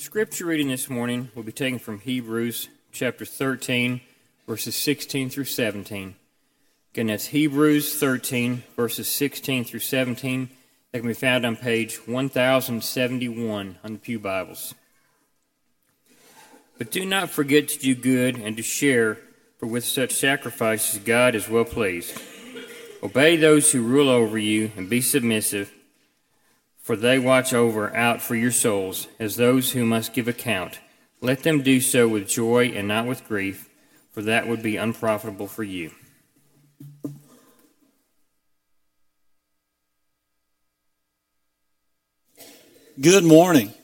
Scripture reading this morning will be taken from Hebrews chapter 13, verses 16 through 17. Again, that's Hebrews 13, verses 16 through 17. That can be found on page 1071 on the Pew Bibles. But do not forget to do good and to share, for with such sacrifices God is well pleased. Obey those who rule over you and be submissive, for they watch over out for your souls as those who must give account. Let them do so with joy and not with grief, for that would be unprofitable for you. Good morning.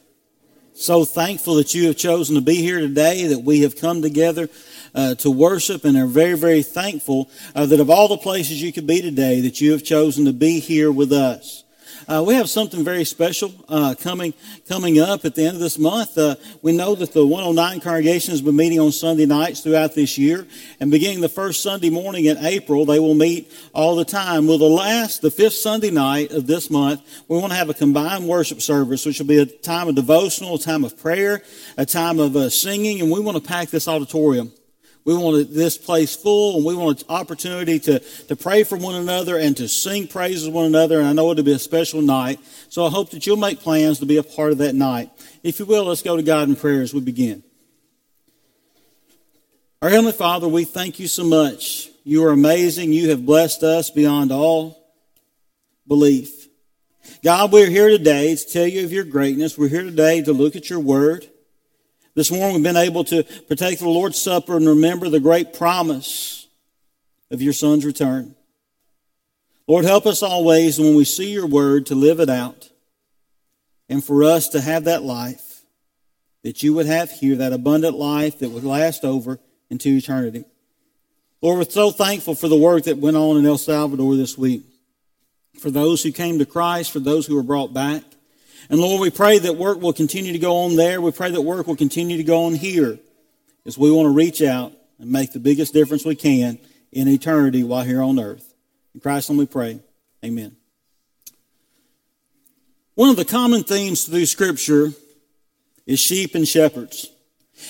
So thankful that you have chosen to be here today, that we have come together uh, to worship, and are very, very thankful uh, that of all the places you could be today, that you have chosen to be here with us. Uh, we have something very special uh, coming coming up at the end of this month. Uh, we know that the 109 congregation has been meeting on Sunday nights throughout this year, and beginning the first Sunday morning in April, they will meet all the time. Well, the last, the fifth Sunday night of this month, we want to have a combined worship service, which will be a time of devotional, a time of prayer, a time of uh, singing, and we want to pack this auditorium. We want this place full and we want an opportunity to, to pray for one another and to sing praises one another. And I know it'll be a special night. So I hope that you'll make plans to be a part of that night. If you will, let's go to God in prayer as we begin. Our Heavenly Father, we thank you so much. You are amazing. You have blessed us beyond all belief. God, we're here today to tell you of your greatness. We're here today to look at your word. This morning we've been able to partake of the Lord's Supper and remember the great promise of your Son's return. Lord, help us always when we see your word to live it out and for us to have that life that you would have here, that abundant life that would last over into eternity. Lord, we're so thankful for the work that went on in El Salvador this week. For those who came to Christ, for those who were brought back. And Lord, we pray that work will continue to go on there. We pray that work will continue to go on here as we want to reach out and make the biggest difference we can in eternity while here on earth. In Christ we pray. Amen. One of the common themes through Scripture is sheep and shepherds.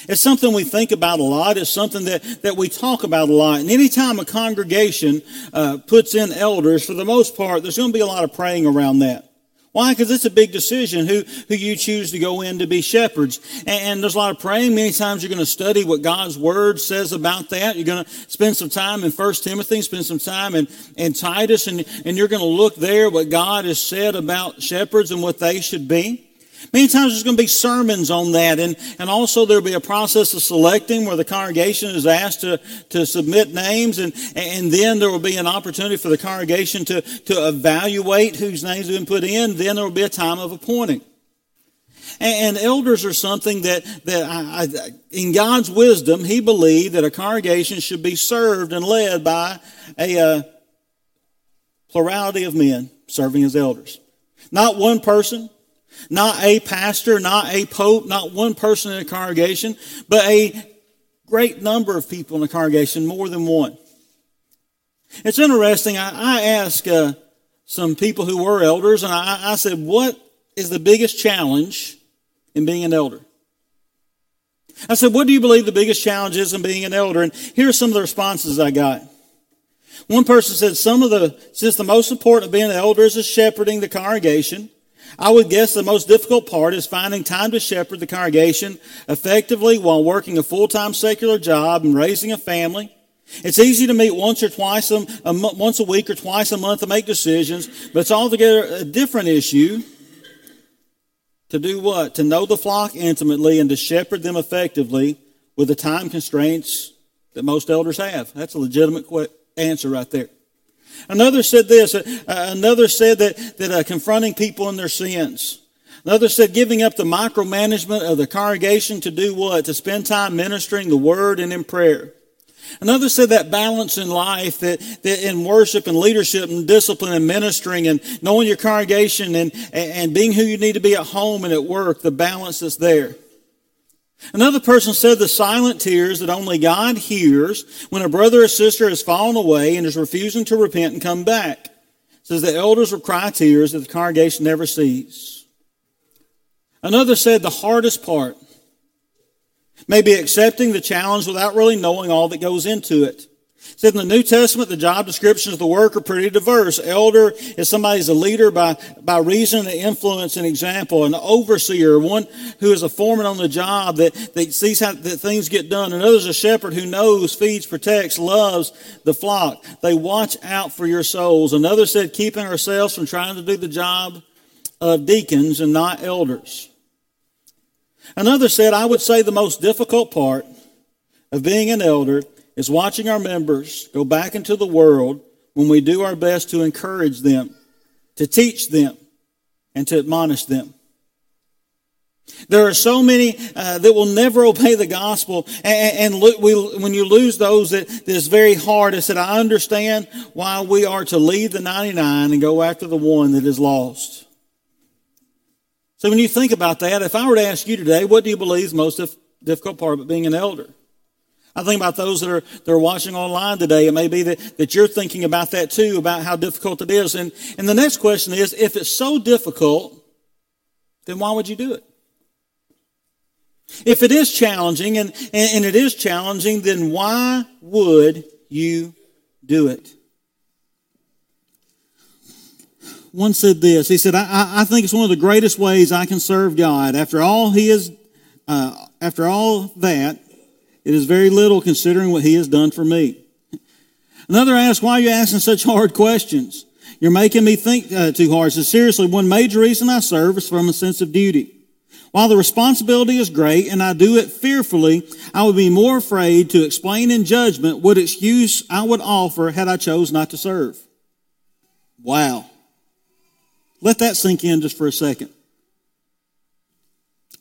It's something we think about a lot. It's something that, that we talk about a lot. And anytime a congregation uh, puts in elders, for the most part, there's going to be a lot of praying around that. Why? Because it's a big decision who, who you choose to go in to be shepherds. And, and there's a lot of praying. Many times you're going to study what God's Word says about that. You're going to spend some time in First Timothy, spend some time in, in Titus, and, and you're going to look there what God has said about shepherds and what they should be. Many times there's going to be sermons on that, and, and also there'll be a process of selecting where the congregation is asked to, to submit names, and, and then there will be an opportunity for the congregation to, to evaluate whose names have been put in. Then there will be a time of appointing. And, elders are something that, that I, I, in God's wisdom, He believed that a congregation should be served and led by a uh, plurality of men serving as elders. Not one person, not a pastor, not a pope, not one person in a congregation, but a great number of people in the congregation, more than one. It's interesting. I, I asked uh, some people who were elders, and I, I said, What is the biggest challenge in being an elder? I said, What do you believe the biggest challenge is in being an elder? And here are some of the responses I got. One person said, Some of the, since the most important of being an elder is shepherding the congregation, I would guess the most difficult part is finding time to shepherd the congregation effectively while working a full-time secular job and raising a family. It's easy to meet once or twice a, a, once a week or twice a month to make decisions, but it's altogether a different issue to do what? To know the flock intimately and to shepherd them effectively with the time constraints that most elders have. That's a legitimate answer right there. Another said this. Uh, another said that, that uh, confronting people in their sins. Another said giving up the micromanagement of the congregation to do what? To spend time ministering the word and in prayer. Another said that balance in life, that, that in worship and leadership and discipline and ministering and knowing your congregation and, and being who you need to be at home and at work, the balance is there. Another person said the silent tears that only God hears when a brother or sister has fallen away and is refusing to repent and come back. Says the elders will cry tears that the congregation never sees. Another said the hardest part may be accepting the challenge without really knowing all that goes into it. Said in the New Testament, the job descriptions of the work are pretty diverse. Elder is somebody who's a leader by, by reason and influence and example. An overseer, one who is a foreman on the job that, that sees how that things get done. Another is a shepherd who knows, feeds, protects, loves the flock. They watch out for your souls. Another said, keeping ourselves from trying to do the job of deacons and not elders. Another said, I would say the most difficult part of being an elder is watching our members go back into the world when we do our best to encourage them, to teach them, and to admonish them. There are so many uh, that will never obey the gospel, and, and lo- we, when you lose those, that, that is very hard. I said, I understand why we are to leave the 99 and go after the one that is lost. So when you think about that, if I were to ask you today, what do you believe is the most difficult part of being an elder? I think about those that are, that are watching online today. It may be that, that you're thinking about that too, about how difficult it is. And, and the next question is, if it's so difficult, then why would you do it? If it is challenging, and, and, and it is challenging, then why would you do it? One said this. He said, I, I think it's one of the greatest ways I can serve God. After all he is, uh, after all that, it is very little considering what he has done for me. Another asked, why are you asking such hard questions? You're making me think uh, too hard. So seriously, one major reason I serve is from a sense of duty. While the responsibility is great and I do it fearfully, I would be more afraid to explain in judgment what excuse I would offer had I chose not to serve. Wow. Let that sink in just for a second.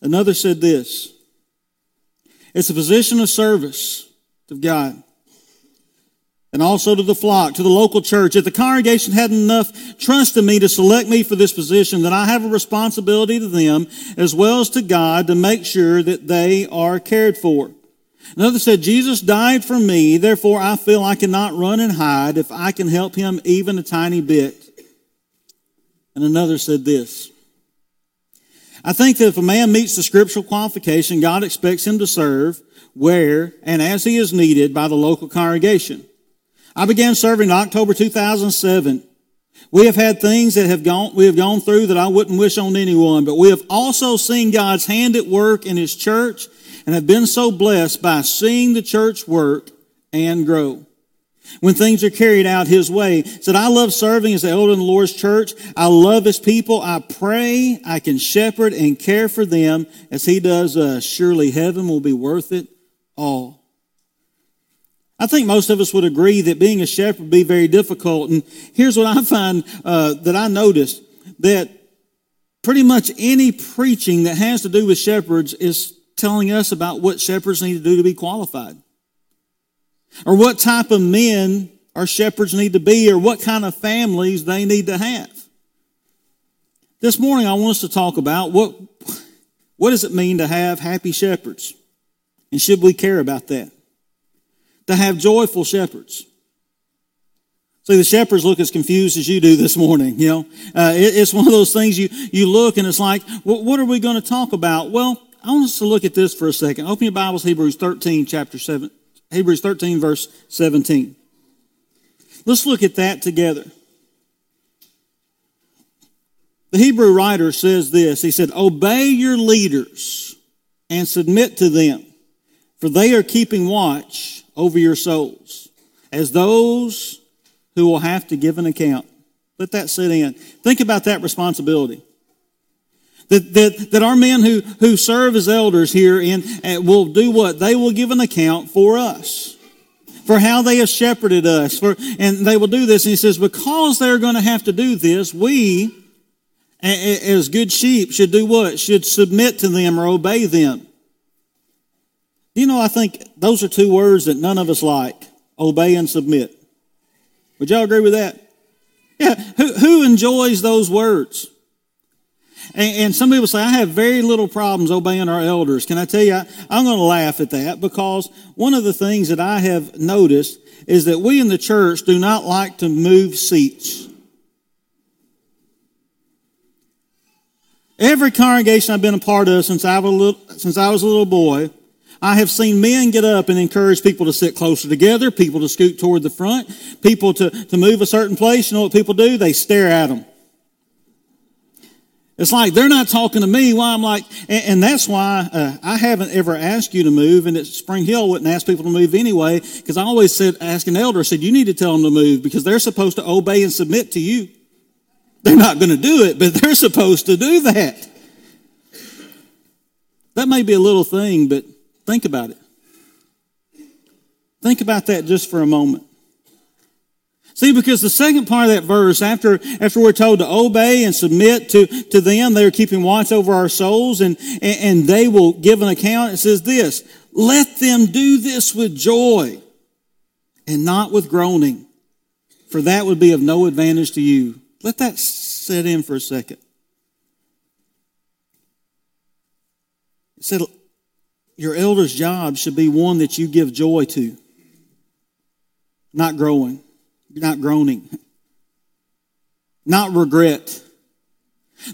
Another said this. It's a position of service to God and also to the flock, to the local church. If the congregation had enough trust in me to select me for this position, then I have a responsibility to them as well as to God to make sure that they are cared for. Another said, Jesus died for me, therefore I feel I cannot run and hide if I can help him even a tiny bit. And another said this, I think that if a man meets the scriptural qualification, God expects him to serve where and as he is needed by the local congregation. I began serving in October 2007. We have had things that have gone, we have gone through that I wouldn't wish on anyone, but we have also seen God's hand at work in His church and have been so blessed by seeing the church work and grow when things are carried out his way. Said, I love serving as the elder in the Lord's church. I love his people. I pray I can shepherd and care for them as he does us. Uh, surely heaven will be worth it all. I think most of us would agree that being a shepherd would be very difficult. And here's what I find uh, that I noticed that pretty much any preaching that has to do with shepherds is telling us about what shepherds need to do to be qualified or what type of men our shepherds need to be or what kind of families they need to have. This morning I want us to talk about what, what does it mean to have happy shepherds? And should we care about that? To have joyful shepherds. See, the shepherds look as confused as you do this morning. You know, uh, it, it's one of those things you, you look and it's like, well, what are we going to talk about? Well, I want us to look at this for a second. Open your Bibles, Hebrews 13, chapter 7, Hebrews 13, verse 17. Let's look at that together. The Hebrew writer says this He said, Obey your leaders and submit to them, for they are keeping watch over your souls, as those who will have to give an account. Let that sit in. Think about that responsibility. That, that, that our men who, who serve as elders here in, uh, will do what? They will give an account for us. For how they have shepherded us. For, and they will do this. And he says, because they're going to have to do this, we, as good sheep, should do what? Should submit to them or obey them. You know, I think those are two words that none of us like. Obey and submit. Would y'all agree with that? Yeah. Who, who enjoys those words? And, and, some people say, I have very little problems obeying our elders. Can I tell you, I, I'm going to laugh at that because one of the things that I have noticed is that we in the church do not like to move seats. Every congregation I've been a part of since I was a little, since I was a little boy, I have seen men get up and encourage people to sit closer together, people to scoot toward the front, people to, to move a certain place. You know what people do? They stare at them. It's like they're not talking to me. Why I'm like, and, and that's why uh, I haven't ever asked you to move, and at Spring Hill wouldn't ask people to move anyway, because I always said, ask an elder, I said, you need to tell them to move because they're supposed to obey and submit to you. They're not going to do it, but they're supposed to do that. That may be a little thing, but Think about it. Think about that just for a moment. See, because the second part of that verse, after, after we're told to obey and submit to, to them, they're keeping watch over our souls and, and, and they will give an account. It says this, let them do this with joy and not with groaning, for that would be of no advantage to you. Let that set in for a second. It said, your elder's job should be one that you give joy to, not growing, not groaning, not regret,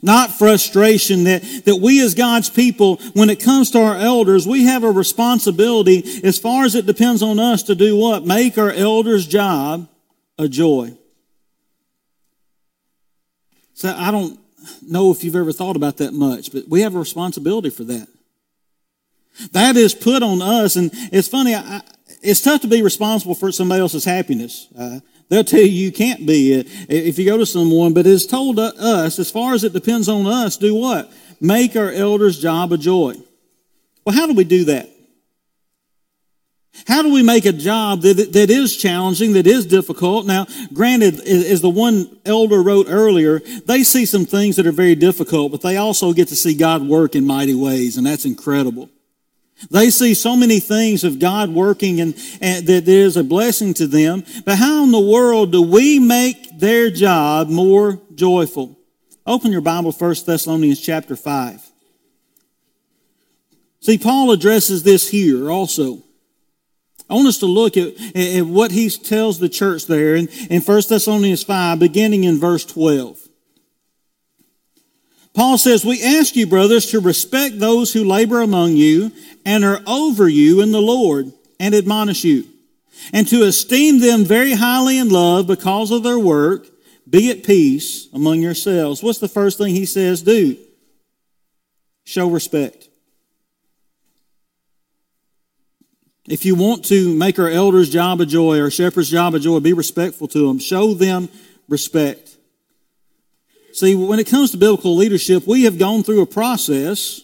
not frustration that, that we as God's people, when it comes to our elders, we have a responsibility as far as it depends on us to do what? Make our elders' job a joy. So I don't know if you've ever thought about that much, but we have a responsibility for that. That is put on us. And it's funny, I, it's tough to be responsible for somebody else's happiness. Uh, they'll tell you you can't be it if you go to someone, but it's told us, as far as it depends on us, do what? Make our elders' job a joy. Well, how do we do that? How do we make a job that, that is challenging, that is difficult? Now, granted, as the one elder wrote earlier, they see some things that are very difficult, but they also get to see God work in mighty ways, and that's incredible. They see so many things of God working and, and that is a blessing to them. But how in the world do we make their job more joyful? Open your Bible, 1 Thessalonians chapter 5. See, Paul addresses this here also. I want us to look at, at what he tells the church there in, in 1 Thessalonians 5, beginning in verse 12. Paul says, We ask you, brothers, to respect those who labor among you and are over you in the Lord and admonish you, and to esteem them very highly in love because of their work. Be at peace among yourselves. What's the first thing he says do? Show respect. If you want to make our elders' job a joy, our shepherd's job a joy, be respectful to them. Show them respect. See, when it comes to biblical leadership, we have gone through a process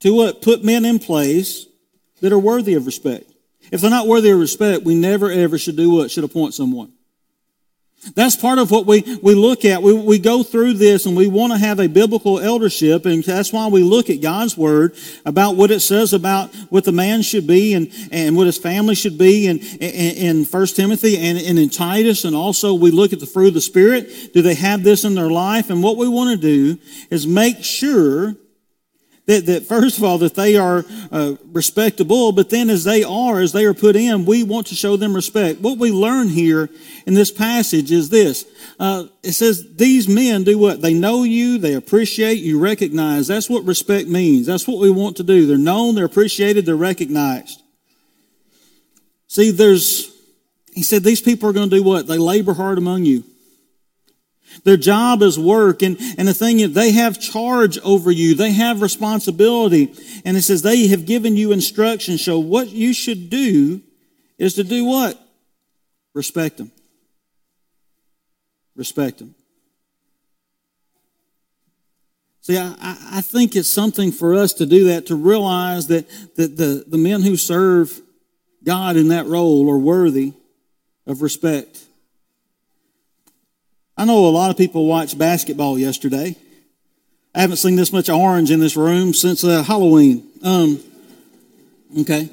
to what? Put men in place that are worthy of respect. If they're not worthy of respect, we never ever should do what? Should appoint someone. That's part of what we, we look at. We, we go through this and we want to have a biblical eldership and that's why we look at God's Word about what it says about what the man should be and, and what his family should be in, in, in 1 Timothy and, and in Titus and also we look at the fruit of the Spirit. Do they have this in their life? And what we want to do is make sure that, that first of all, that they are uh, respectable, but then as they are, as they are put in, we want to show them respect. What we learn here in this passage is this. Uh, it says these men do what? They know you, they appreciate, you recognize. That's what respect means. That's what we want to do. They're known, they're appreciated, they're recognized. See, there's, he said these people are going to do what? They labor hard among you. Their job is work. And, and the thing is, they have charge over you. They have responsibility. And it says they have given you instructions. So what you should do is to do what? Respect them. Respect them. See, I, I think it's something for us to do that, to realize that, that the, the men who serve God in that role are worthy of respect. I know a lot of people watched basketball yesterday. I haven't seen this much orange in this room since uh, Halloween. Um, okay.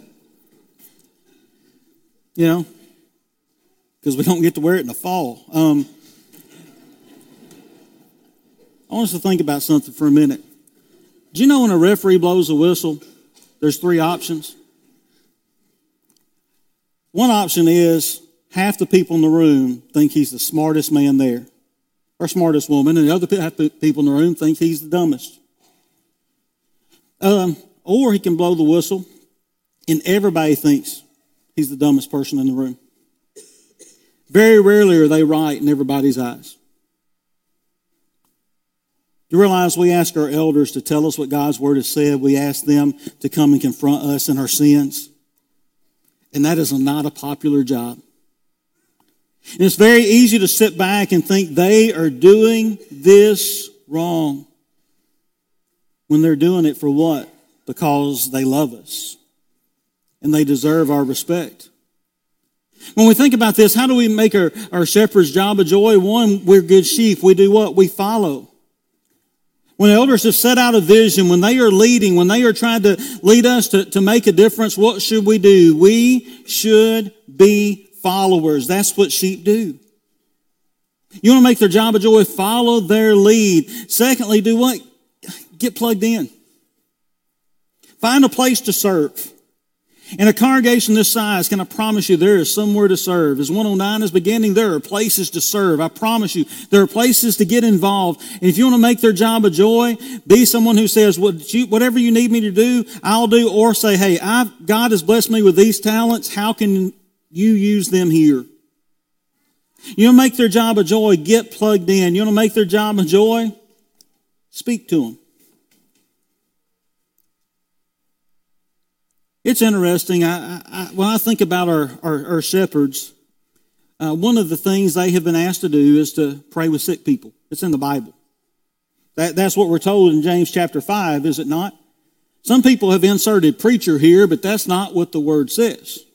You know, because we don't get to wear it in the fall. Um, I want us to think about something for a minute. Do you know when a referee blows a whistle, there's three options? One option is half the people in the room think he's the smartest man there or smartest woman, and the other people in the room think he's the dumbest Um, or he can blow the whistle, and everybody thinks he's the dumbest person in the room. Very rarely are they right in everybody's eyes. You realize we ask our elders to tell us what God's word has said. We ask them to come and confront us in our sins. And that is not a popular job. And it's very easy to sit back and think they are doing this wrong when they're doing it for what? Because they love us and they deserve our respect. When we think about this, how do we make our, our shepherd's job a joy? One, we're good sheep. We do what? We follow. When elders have set out a vision, when they are leading, when they are trying to lead us to, to make a difference, what should we do? We should be followers. That's what sheep do. You want to make their job a joy? Follow their lead. Secondly, do what? Get plugged in. Find a place to serve. In a congregation this size, can I promise you there is somewhere to serve? As 109 is beginning, there are places to serve. I promise you, there are places to get involved. And if you want to make their job a joy, be someone who says, whatever you need me to do, I'll do, or say, hey, I've, God has blessed me with these talents. How can you use them here? You want to make their job a joy, get plugged in. You want to make their job a joy? Speak to them. It's interesting. I, I, when I think about our, our, our shepherds, uh, one of the things they have been asked to do is to pray with sick people. It's in the Bible. That, that's what we're told in James chapter 5, is it not? Some people have inserted preacher here, but that's not what the word says.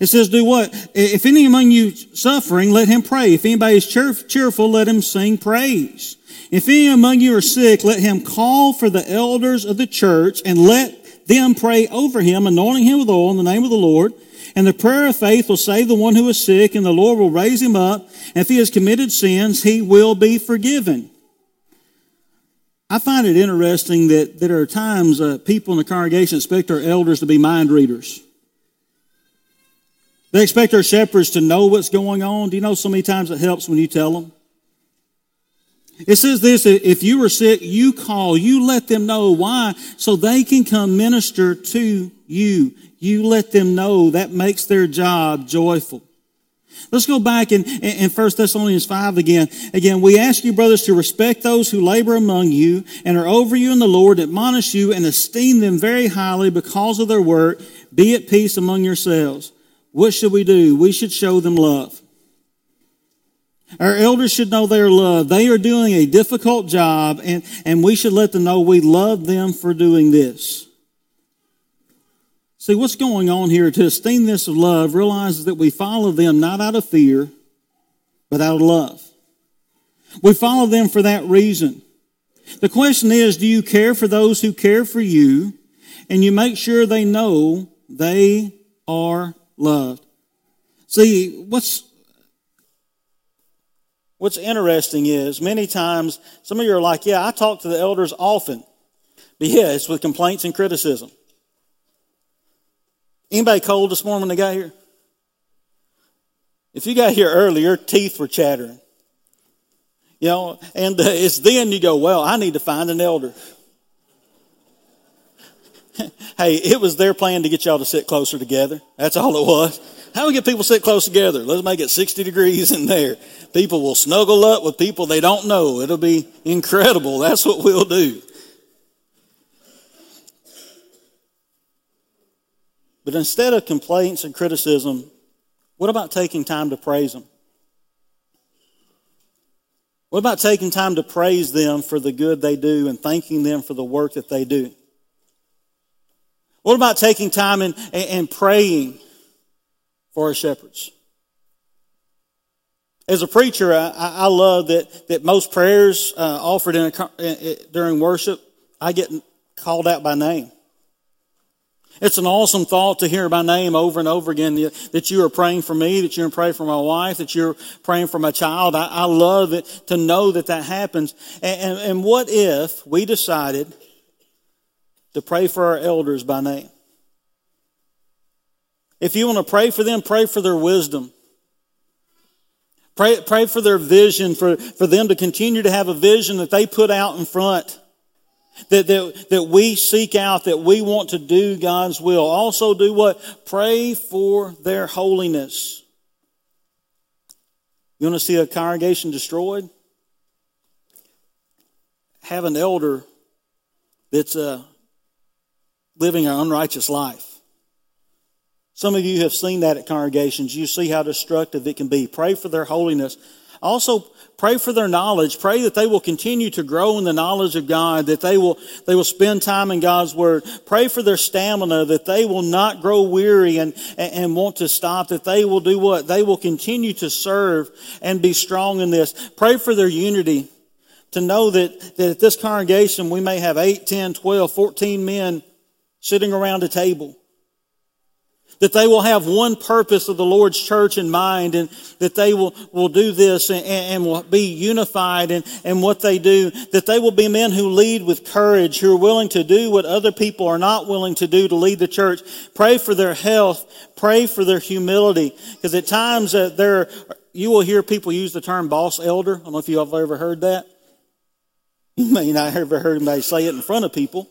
It says, do what? If any among you suffering, let him pray. If anybody is cheer- cheerful, let him sing praise. If any among you are sick, let him call for the elders of the church and let them pray over him, anointing him with oil in the name of the Lord. And the prayer of faith will save the one who is sick, and the Lord will raise him up. And if he has committed sins, he will be forgiven. I find it interesting that, there are times uh, people in the congregation expect our elders to be mind readers. They expect our shepherds to know what's going on. Do you know so many times it helps when you tell them? It says this, if you are sick, you call, you let them know why, so they can come minister to you. You let them know that makes their job joyful. Let's go back in, in 1 Thessalonians 5 again. Again, we ask you, brothers, to respect those who labor among you and are over you in the Lord, admonish you and esteem them very highly because of their work. Be at peace among yourselves. What should we do? We should show them love. Our elders should know they are loved. They are doing a difficult job, and, and we should let them know we love them for doing this. See, what's going on here to esteem this of love realizes that we follow them not out of fear, but out of love. We follow them for that reason. The question is, do you care for those who care for you? And you make sure they know they are loved. See, what's What's interesting is many times some of you are like, yeah, I talk to the elders often. But yeah, it's with complaints and criticism. Anybody cold this morning when they got here? If you got here early, your teeth were chattering. You know, and uh, it's then you go, well, I need to find an elder. hey, it was their plan to get y'all to sit closer together. That's all it was. How we get people sit close together? Let's make it 60 degrees in there. People will snuggle up with people they don't know. It'll be incredible. That's what we'll do. But instead of complaints and criticism, what about taking time to praise them? What about taking time to praise them for the good they do and thanking them for the work that they do? What about taking time and, and praying for our shepherds. As a preacher, I, I love that, that most prayers uh, offered in a, during worship, I get called out by name. It's an awesome thought to hear my name over and over again that you are praying for me, that you're praying for my wife, that you're praying for my child. I, I love it to know that that happens. And, and, and what if we decided to pray for our elders by name? If you want to pray for them, pray for their wisdom. Pray, pray for their vision, for, for them to continue to have a vision that they put out in front. That, that, that we seek out, that we want to do God's will. Also do what? Pray for their holiness. You want to see a congregation destroyed? Have an elder that's uh, living an unrighteous life. Some of you have seen that at congregations. You see how destructive it can be. Pray for their holiness. Also, pray for their knowledge. Pray that they will continue to grow in the knowledge of God, that they will, they will spend time in God's Word. Pray for their stamina, that they will not grow weary and, and want to stop, that they will do what? They will continue to serve and be strong in this. Pray for their unity. To know that, that at this congregation we may have 8, 10, 12, 14 men sitting around a table that they will have one purpose of the Lord's church in mind and that they will, will do this and, and will be unified in, in what they do. That they will be men who lead with courage, who are willing to do what other people are not willing to do to lead the church. Pray for their health. Pray for their humility. Because at times uh, there, you will hear people use the term boss elder. I don't know if you have ever heard that. You may not have ever heard anybody say it in front of people.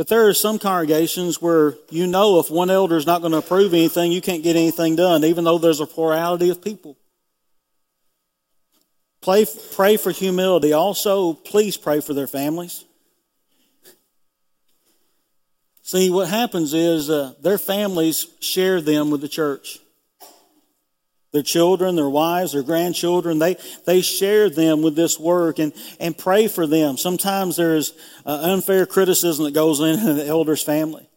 But there are some congregations where you know if one elder is not going to approve anything, you can't get anything done, even though there's a plurality of people. Pray, pray for humility. Also, please pray for their families. See, what happens is uh, their families share them with the church their children, their wives, their grandchildren, they, they share them with this work and, and pray for them. Sometimes there's uh, unfair criticism that goes into the elder's family.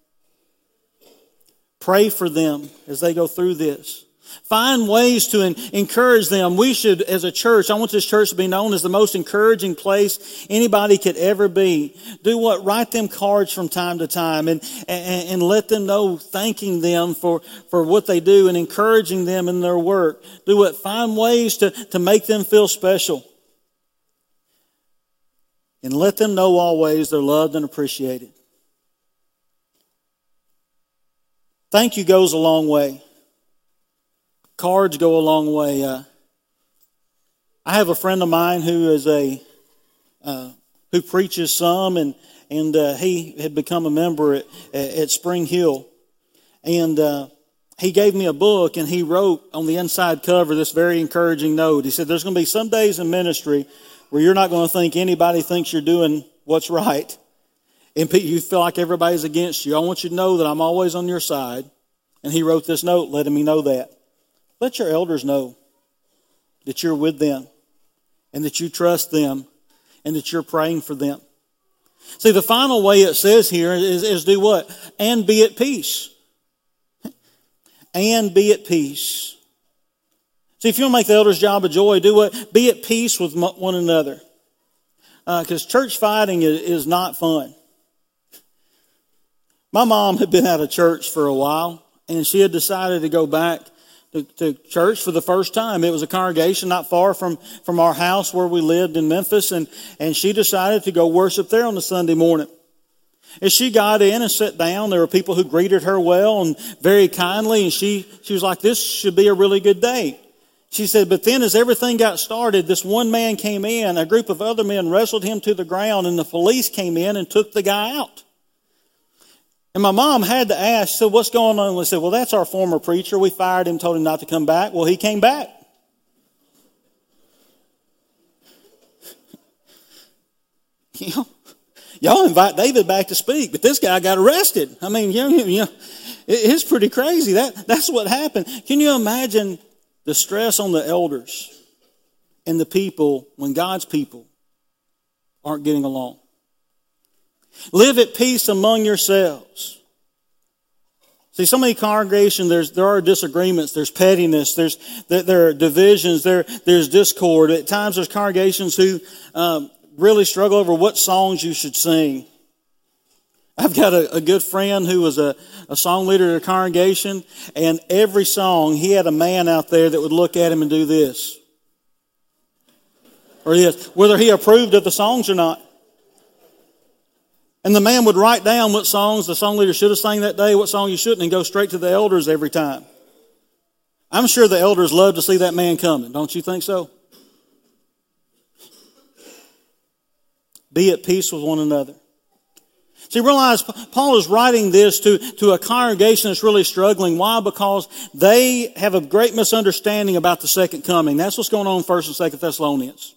Pray for them as they go through this. Find ways to encourage them. We should, as a church, I want this church to be known as the most encouraging place anybody could ever be. Do what? Write them cards from time to time and, and, and let them know, thanking them for, for what they do and encouraging them in their work. Do what? Find ways to, to make them feel special. And let them know always they're loved and appreciated. Thank you goes a long way cards go a long way. Uh, I have a friend of mine who is a uh, who preaches some, and and uh, he had become a member at, at Spring Hill, and uh, he gave me a book, and he wrote on the inside cover this very encouraging note. He said, "There's going to be some days in ministry where you're not going to think anybody thinks you're doing what's right." And you feel like everybody's against you. I want you to know that I'm always on your side. And he wrote this note letting me know that. Let your elders know that you're with them and that you trust them and that you're praying for them. See, the final way it says here is, is do what? And be at peace. And be at peace. See, if you want to make the elders' job a joy, do what? Be at peace with one another. Because uh, church fighting is, is not fun. My mom had been out of church for a while, and she had decided to go back to, to, church for the first time. It was a congregation not far from, from our house where we lived in Memphis, and, and she decided to go worship there on the Sunday morning. As she got in and sat down, there were people who greeted her well and very kindly, and she, she was like, this should be a really good day. She said, but then as everything got started, this one man came in, a group of other men wrestled him to the ground, and the police came in and took the guy out. And my mom had to ask, so what's going on? We said, well, that's our former preacher. We fired him, told him not to come back. Well, he came back. you know, y'all invite David back to speak, but this guy got arrested. I mean, you know, you know it's pretty crazy. That, that's what happened. Can you imagine the stress on the elders and the people when God's people aren't getting along? Live at peace among yourselves. See, so many congregations, there's, there are disagreements, there's pettiness, there's, there, are divisions, there, there's discord. At times there's congregations who um, really struggle over what songs you should sing. I've got a, a good friend who was a, a song leader at a congregation, and every song, he had a man out there that would look at him and do this. Or this, whether he approved of the songs or not. And the man would write down what songs the song leader should have sang that day, what song you shouldn't, and go straight to the elders every time. I'm sure the elders love to see that man coming. Don't you think so? Be at peace with one another. See, realize Paul is writing this to, to a congregation that's really struggling. Why? Because they have a great misunderstanding about the second coming. That's what's going on in 1st and 2nd Thessalonians.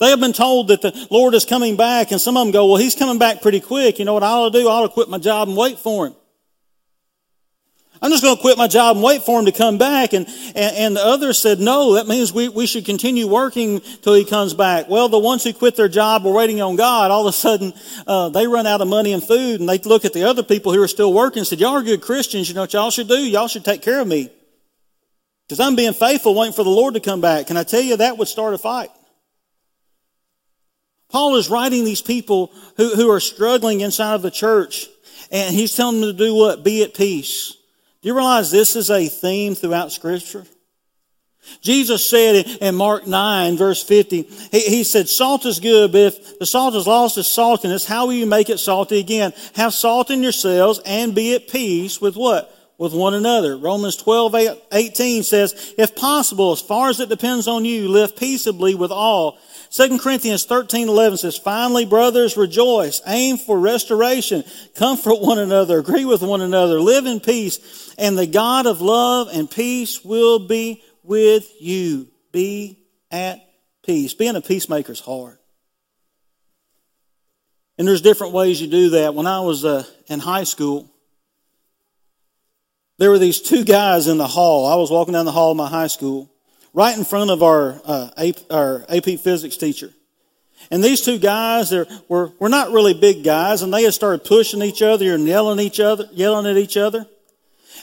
They have been told that the Lord is coming back, and some of them go, Well, He's coming back pretty quick. You know what I ought to do? I ought to quit my job and wait for Him. I'm just going to quit my job and wait for him to come back. And, and, and, the others said, no, that means we, we should continue working till he comes back. Well, the ones who quit their job were waiting on God. All of a sudden, uh, they run out of money and food and they look at the other people who are still working and said, y'all are good Christians. You know what y'all should do? Y'all should take care of me. Because I'm being faithful, waiting for the Lord to come back. Can I tell you that would start a fight? Paul is writing these people who, who are struggling inside of the church and he's telling them to do what? Be at peace. Do you realize this is a theme throughout Scripture? Jesus said in Mark 9, verse 50, he, he, said, Salt is good, but if the salt has lost its saltiness, how will you make it salty again? Have salt in yourselves and be at peace with what? With one another. Romans 12, 18 says, If possible, as far as it depends on you, live peaceably with all. 2 Corinthians 13, 11 says, Finally, brothers, rejoice. Aim for restoration. Comfort one another. Agree with one another. Live in peace. And the God of love and peace will be with you. Be at peace. Being a peacemaker is hard. And there's different ways you do that. When I was uh, in high school, there were these two guys in the hall. I was walking down the hall of my high school right in front of our, uh, AP, our AP physics teacher. And these two guys are, were, were not really big guys, and they had started pushing each other and yelling each other, yelling at each other.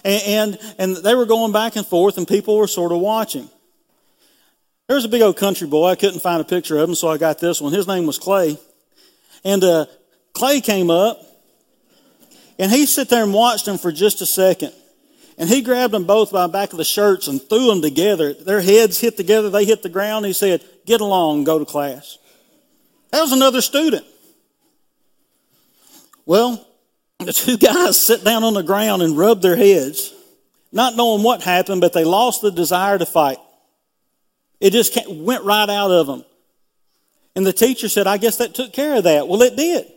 And, and, and they were going back and forth, and people were sort of watching. There was a big old country boy. I couldn't find a picture of him, so I got this one. His name was Clay. And uh, Clay came up, and he sat there and watched him for just a second. And he grabbed them both by the back of the shirts and threw them together. Their heads hit together, they hit the ground. He said, Get along, go to class. That was another student. Well, the two guys sat down on the ground and rubbed their heads, not knowing what happened, but they lost the desire to fight. It just went right out of them. And the teacher said, I guess that took care of that. Well, it did.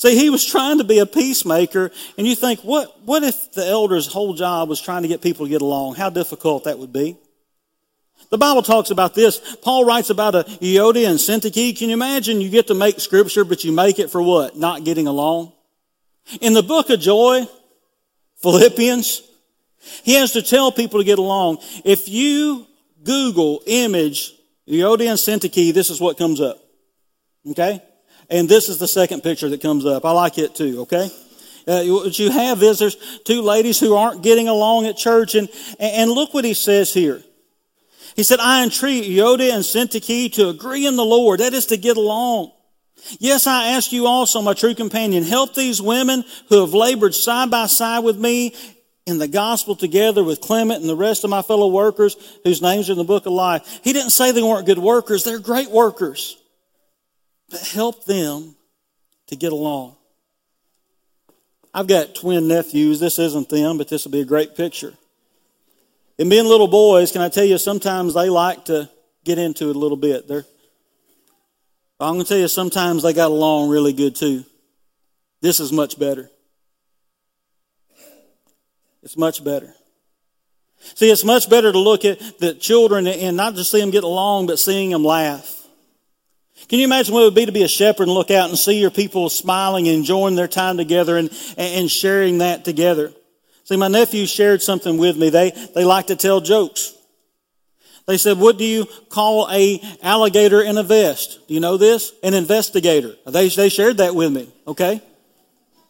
See, he was trying to be a peacemaker, and you think, what, what if the elder's whole job was trying to get people to get along? How difficult that would be. The Bible talks about this. Paul writes about a Euodia and Syntyche. Can you imagine you get to make scripture, but you make it for what? Not getting along? In the book of joy, Philippians, he has to tell people to get along. If you Google image Euodia and Syntyche, this is what comes up. Okay? And this is the second picture that comes up. I like it too, okay? Uh, what you have is there's two ladies who aren't getting along at church, and, and look what he says here. He said, I entreat Euodia and Syntyche to agree in the Lord. That is to get along. Yes, I ask you also, my true companion, help these women who have labored side by side with me in the gospel together with Clement and the rest of my fellow workers whose names are in the book of life. He didn't say they weren't good workers. They're great workers but help them to get along. I've got twin nephews. This isn't them, but this will be a great picture. And being little boys, can I tell you, sometimes they like to get into it a little bit. They're, I'm going to tell you, sometimes they got along really good too. This is much better. It's much better. See, it's much better to look at the children and not just see them get along, but seeing them laugh. Can you imagine what it would be to be a shepherd and look out and see your people smiling and enjoying their time together and, and sharing that together? See, my nephew shared something with me. They, they like to tell jokes. They said, what do you call a alligator in a vest? Do you know this? An investigator. They, they shared that with me, okay?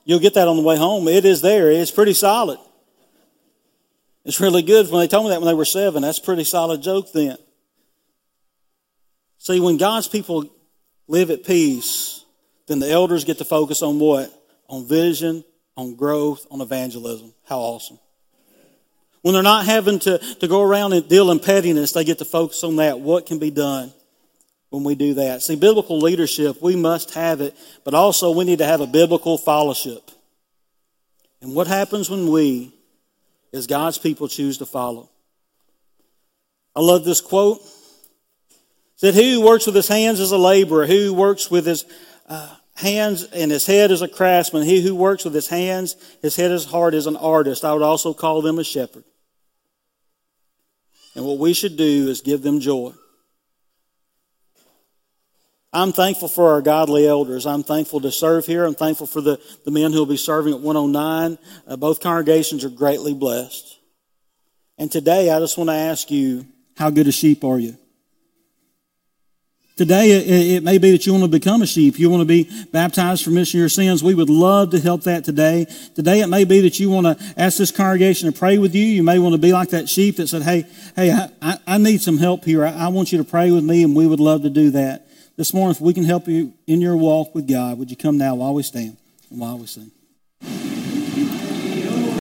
You'll get that on the way home. It is there. It's pretty solid. It's really good. When they told me that when they were seven, that's pretty solid joke then. See, when God's people live at peace, then the elders get to focus on what? On vision, on growth, on evangelism. How awesome. When they're not having to, to go around and deal in pettiness, they get to focus on that. What can be done when we do that? See, biblical leadership, we must have it, but also we need to have a biblical fellowship. And what happens when we, as God's people, choose to follow? I love this quote said, he Who works with his hands is a laborer. Who works with his uh, hands and his head is a craftsman. He who works with his hands, his head, his heart is an artist. I would also call them a shepherd. And what we should do is give them joy. I'm thankful for our godly elders. I'm thankful to serve here. I'm thankful for the, the men who will be serving at 109. Uh, both congregations are greatly blessed. And today, I just want to ask you, how good a sheep are you? Today, it, it may be that you want to become a sheep. You want to be baptized for remission of your sins. We would love to help that today. Today, it may be that you want to ask this congregation to pray with you. You may want to be like that sheep that said, Hey, hey, I, I need some help here. I, I want you to pray with me, and we would love to do that. This morning, if we can help you in your walk with God, would you come now while we stand and while we sing?